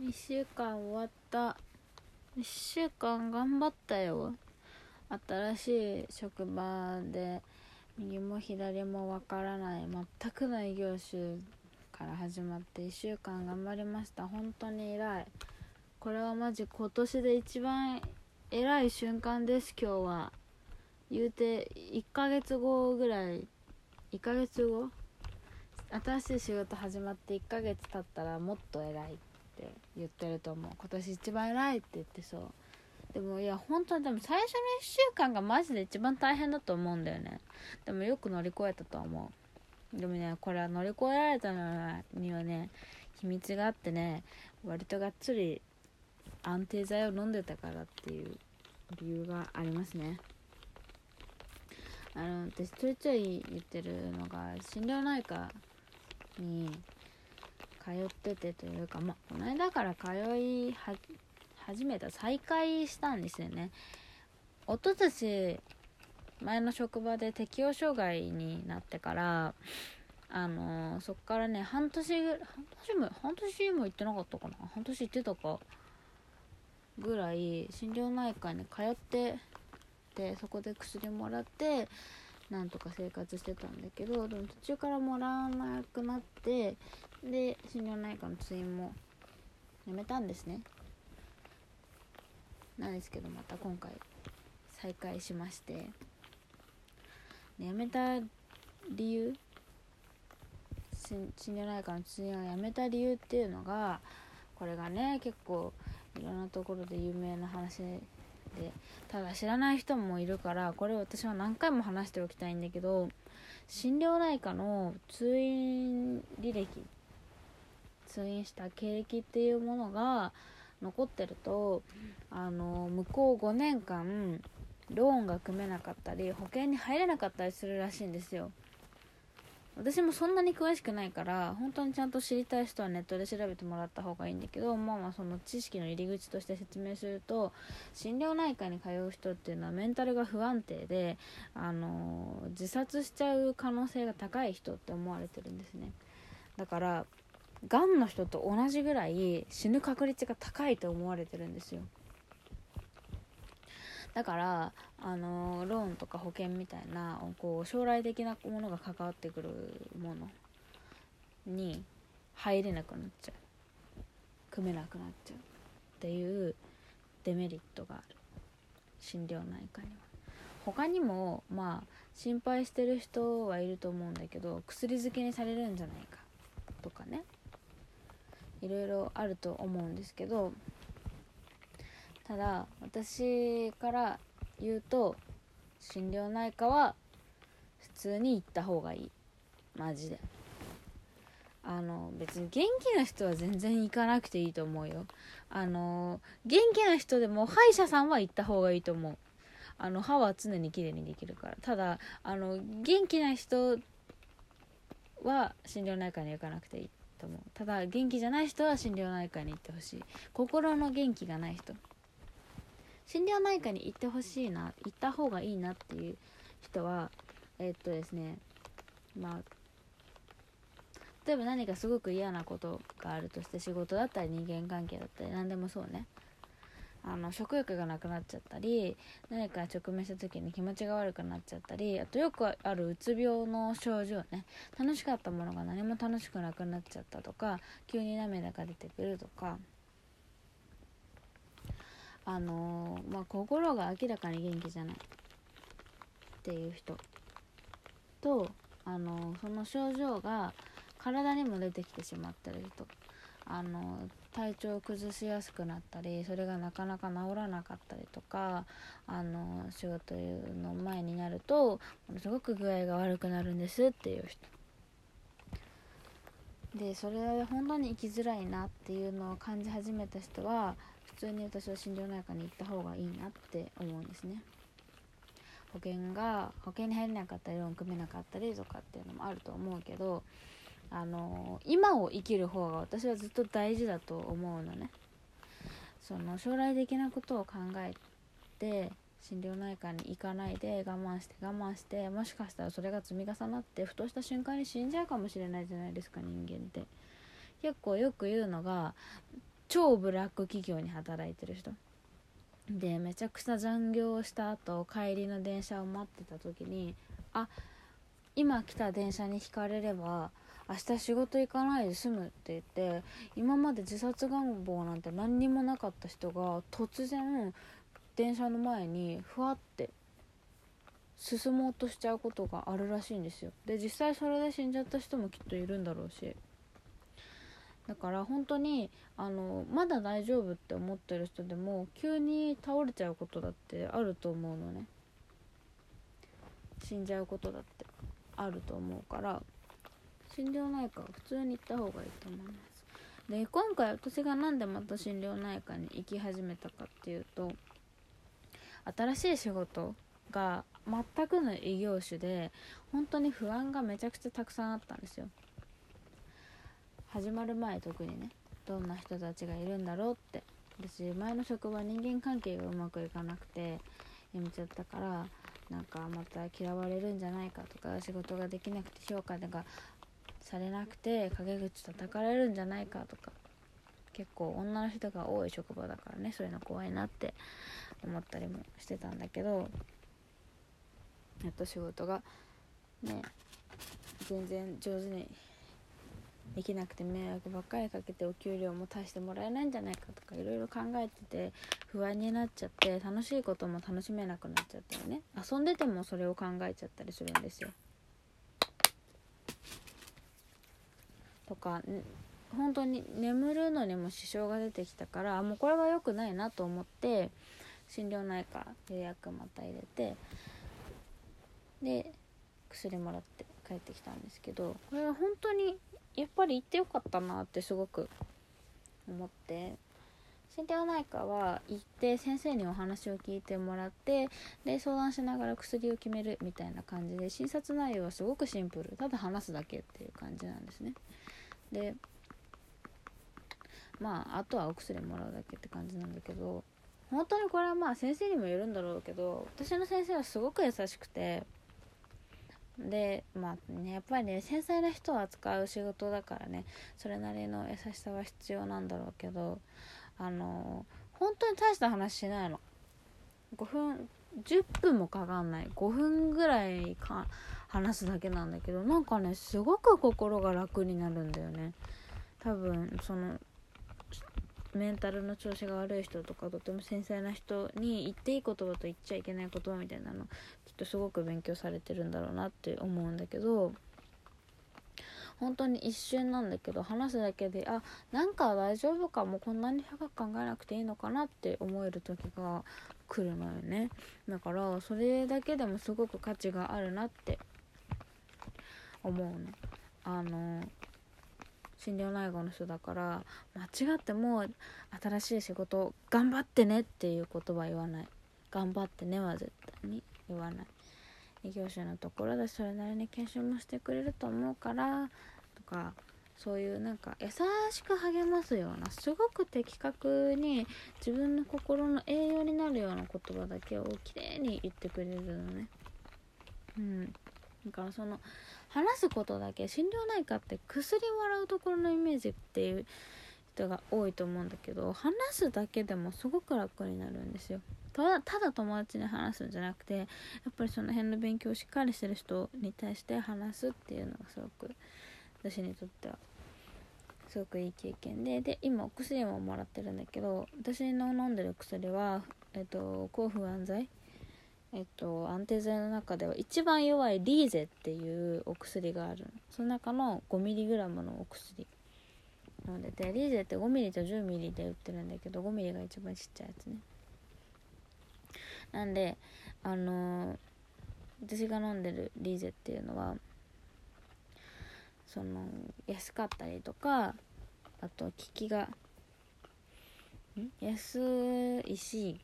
1週間終わった。1週間頑張ったよ。新しい職場で右も左もわからない。全くない業種から始まって1週間頑張りました。本当に偉い。これはマジ今年で一番偉い瞬間です今日は。言うて1ヶ月後ぐらい1ヶ月後？新しい仕事始まって1ヶ月経ったらもっと偉い。って言ってると思う。今年一番偉いって言ってそう。でもいや本当にでも最初の1週間がマジで一番大変だと思うんだよね。でもよく乗り越えたと思う。でもねこれは乗り越えられたのにはね秘密があってね割とがっつり安定剤を飲んでたからっていう理由がありますね。あの私ちょいちょい言ってるのが心療内科に通っててというかまあこの間から通い始めた再開したんですよね。一昨年前の職場で適応障害になってからあのー、そっからね半年ぐ半年も半年も行ってなかったかな。半年行ってたかぐらい心療内科に通ってでそこで薬もらってなんとか生活してたんだけどでも途中からもらわなくなってで心療内科の通院もやめたんですね。なんですけどまた今回再開しまして。辞めた理由心療内科の通院を辞めた理由っていうのがこれがね結構いろんなところで有名な話でただ知らない人もいるからこれ私は何回も話しておきたいんだけど心療内科の通院履歴通院した経歴っていうものが残ってるとあの向こう5年間ローンが組めなかったり保険に入れなかったりするらしいんですよ。私もそんなに詳しくないから本当にちゃんと知りたい人はネットで調べてもらった方がいいんだけどまあまあその知識の入り口として説明すると心療内科に通う人っていうのはメンタルが不安定であの自殺しちゃう可能性が高い人って思われてるんですね。だからがんの人と同じぐらい死ぬ確率が高いと思われてるんですよ。だからあのローンとか保険みたいなこう将来的なものが関わってくるものに入れなくなっちゃう。組めなくなっちゃうっていうデメリットがある。心療内科には。他にもまあ心配してる人はいると思うんだけど薬漬けにされるんじゃないかとかね。いろいろあると思うんですけどただ私から言うと心療内科は普通に行った方がいい。マジで。あの別に元気な人は全然行かなくていいと思うよ。あの元気な人でも歯医者さんは行った方がいいと思う。あの歯は常にきれいにできるから。ただあの元気な人は心療内科に行かなくていい。と思う。ただ元気じゃない人は心療内科に行ってほしい。心の元気がない人。心療内科に行ってほしいな行った方がいいなっていう人はえー、っとですねまあ例えば何かすごく嫌なことがあるとして仕事だったり人間関係だったり何でもそうね。あの食欲がなくなっちゃったり何か直面した時に気持ちが悪くなっちゃったりあとよくあるうつ病の症状ね楽しかったものが何も楽しくなくなっちゃったとか急に涙が出てくるとかあの、まあ、心が明らかに元気じゃないっていう人と、あの、その症状が体にも出てきてしまってる人あの体調を崩しやすくなったりそれがなかなか治らなかったりとかあの仕事の前になるとものすごく具合が悪くなるんですっていう人。でそれは本当に生きづらいなっていうのを感じ始めた人は普通に私は心療内科に行った方がいいなって思うんですね。保険が保険に入れなかったりローン組めなかったりとかっていうのもあると思うけどあの今を生きる方が私はずっと大事だと思うのね。その将来的なことを考えて心療内科に行かないで我慢して我慢してもしかしたらそれが積み重なってふとした瞬間に死んじゃうかもしれないじゃないですか人間って。結構よく言うのが超ブラック企業に働いてる人。でめちゃくちゃ残業をした後帰りの電車を待ってた時にあ今来た電車にひかれれば明日仕事行かないで済むって言って今まで自殺願望なんて何にもなかった人が突然電車の前にふわって進もうとしちゃうことがあるらしいんですよ。で実際それで死んじゃった人もきっといるんだろうし。だから本当にあのまだ大丈夫って思ってる人でも急に倒れちゃうことだってあると思うのね。死んじゃうことだってあると思うから。心療内科は普通に行った方がいいと思いますで今回私が何でまた心療内科に行き始めたかっていうと新しい仕事が全くの異業種で本当に不安がめちゃくちゃたくさんあったんですよ。始まる前特にねどんな人たちがいるんだろうって。私前の職場人間関係がうまくいかなくて辞めちゃったからなんかまた嫌われるんじゃないかとか仕事ができなくて評価がされなくて陰口叩かれるんじゃないかとか。結構女の人が多い職場だからねそういうの怖いなって思ったりもしてたんだけど。やっと仕事がね全然上手にできなくて迷惑ばっかりかけてお給料も足してもらえないんじゃないかとかいろいろ考えてて不安になっちゃって楽しいことも楽しめなくなっちゃったよね。遊んでてもそれを考えちゃったりするんですよ。とか本当に眠るのにも支障が出てきたからもうこれは良くないなと思って心療内科予約また入れてで薬もらって帰ってきたんですけどこれは本当にやっぱり行ってよかったなってすごく思って。心療内科は行って先生にお話を聞いてもらってで相談しながら薬を決めるみたいな感じで診察内容はすごくシンプル。ただ話すだけっていう感じなんですね。でまああとはお薬もらうだけって感じなんだけど本当にこれはまあ先生にもよるんだろうけど私の先生はすごく優しくてでまあねやっぱりね繊細な人を扱う仕事だからねそれなりの優しさは必要なんだろうけどあの本当に大した話しないの。5分10分もかかんない。5分ぐらいか話すだけなんだけどなんかねすごく心が楽になるんだよね。多分そのメンタルの調子が悪い人とかとても繊細な人に言っていい言葉と言っちゃいけない言葉みたいなのきっとすごく勉強されてるんだろうなって思うんだけど本当に一瞬なんだけど話すだけであなんか大丈夫かもこんなに深く考えなくていいのかなって思える時が来るのよね。だからそれだけでもすごく価値があるなって思うの。あの心療内科の人だから間違っても新しい仕事頑張ってねっていう言葉言わない。頑張ってねは絶対に言わない。異業種のところでそれなりに研修もしてくれると思うからとかそういうなんか優しく励ますようなすごく的確に自分の心の栄養になるような言葉だけをきれいに言ってくれるのねうんだからその話すことだけ心療内科って薬もらうところのイメージっていう人が多いと思うんだけど話すだけでもすごく楽になるんですよただただ友達に話すんじゃなくてやっぱりその辺の勉強をしっかりしてる人に対して話すっていうのがすごく私にとってはすごくいい経験でで今お薬ももらってるんだけど私の飲んでる薬は、えっと、抗不安剤えっと、安定剤の中では一番弱いリーゼっていうお薬があるその中の 5mg のお薬。飲んでてリーゼって 5mm と 10mm で売ってるんだけど 5mm が一番ちっちゃいやつね。なんであのー、私が飲んでるリーゼっていうのはその安かったりとかあと効きが安いし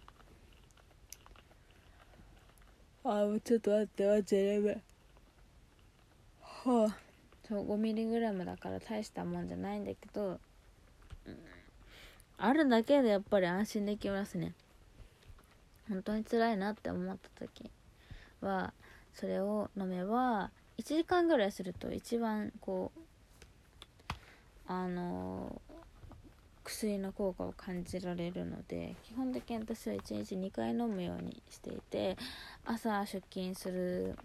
あちょっと待って待ってやばいはあ。そう 5mg だから大したもんじゃないんだけど、うん、あるだけでやっぱり安心できますね本当に辛いなって思った時はそれを飲めば1時間ぐらいすると一番こうあの薬の効果を感じられるので基本的に私は1日2回飲むようにしていて朝出勤する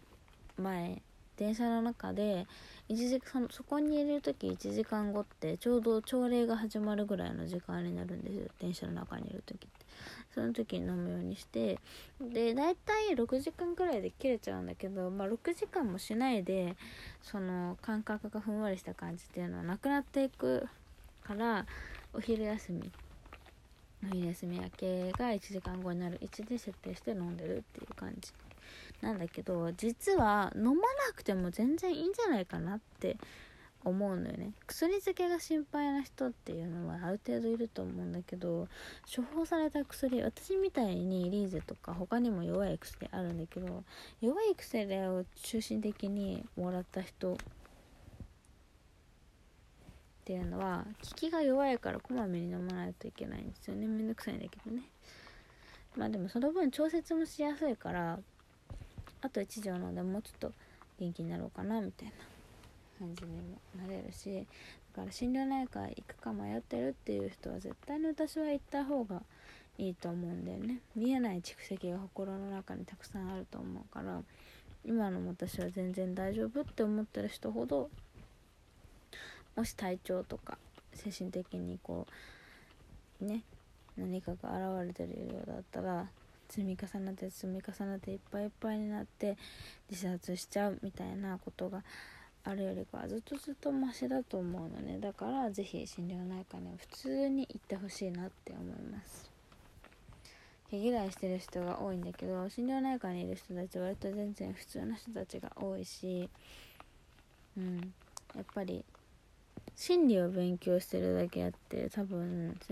前電車の中で1時間そこにいる時1時間後ってちょうど朝礼が始まるぐらいの時間になるんですよ。電車の中にいる時って。その時に飲むようにして。で大体6時間くらいで切れちゃうんだけど、まあ、6時間もしないでその感覚がふんわりした感じっていうのはなくなっていくからお昼休みお昼休み明けが1時間後になる。位置で設定して飲んでるっていう感じ。なんだけど実は飲まなくても全然いいんじゃないかなって思うのよね。薬漬けが心配な人っていうのはある程度いると思うんだけど処方された薬私みたいにリーゼとか他にも弱い薬あるんだけど弱い薬を中心的にもらった人っていうのは効きが弱いからこまめに飲まないといけないんですよね。めんどくさいんだけどね。まあでもその分調節もしやすいからあと1錠飲んでもうちょっと元気になろうかなみたいな感じにもなれるしだから心療内科行くか迷ってるっていう人は絶対に私は行った方がいいと思うんだよね。見えない蓄積が心の中にたくさんあると思うから今の私は全然大丈夫って思ってる人ほどもし体調とか精神的にこうね何かが現れてるようだったら積み重ねて積み重ねていっぱいいっぱいになって自殺しちゃうみたいなことがあるよりかはずっとずっとマシだと思うのね。だから是非心療内科には普通に行ってほしいなって思います。毛嫌いしてる人が多いんだけど心療内科にいる人たちは割と全然普通の人たちが多いしうん。やっぱり心理を勉強してるだけあって多分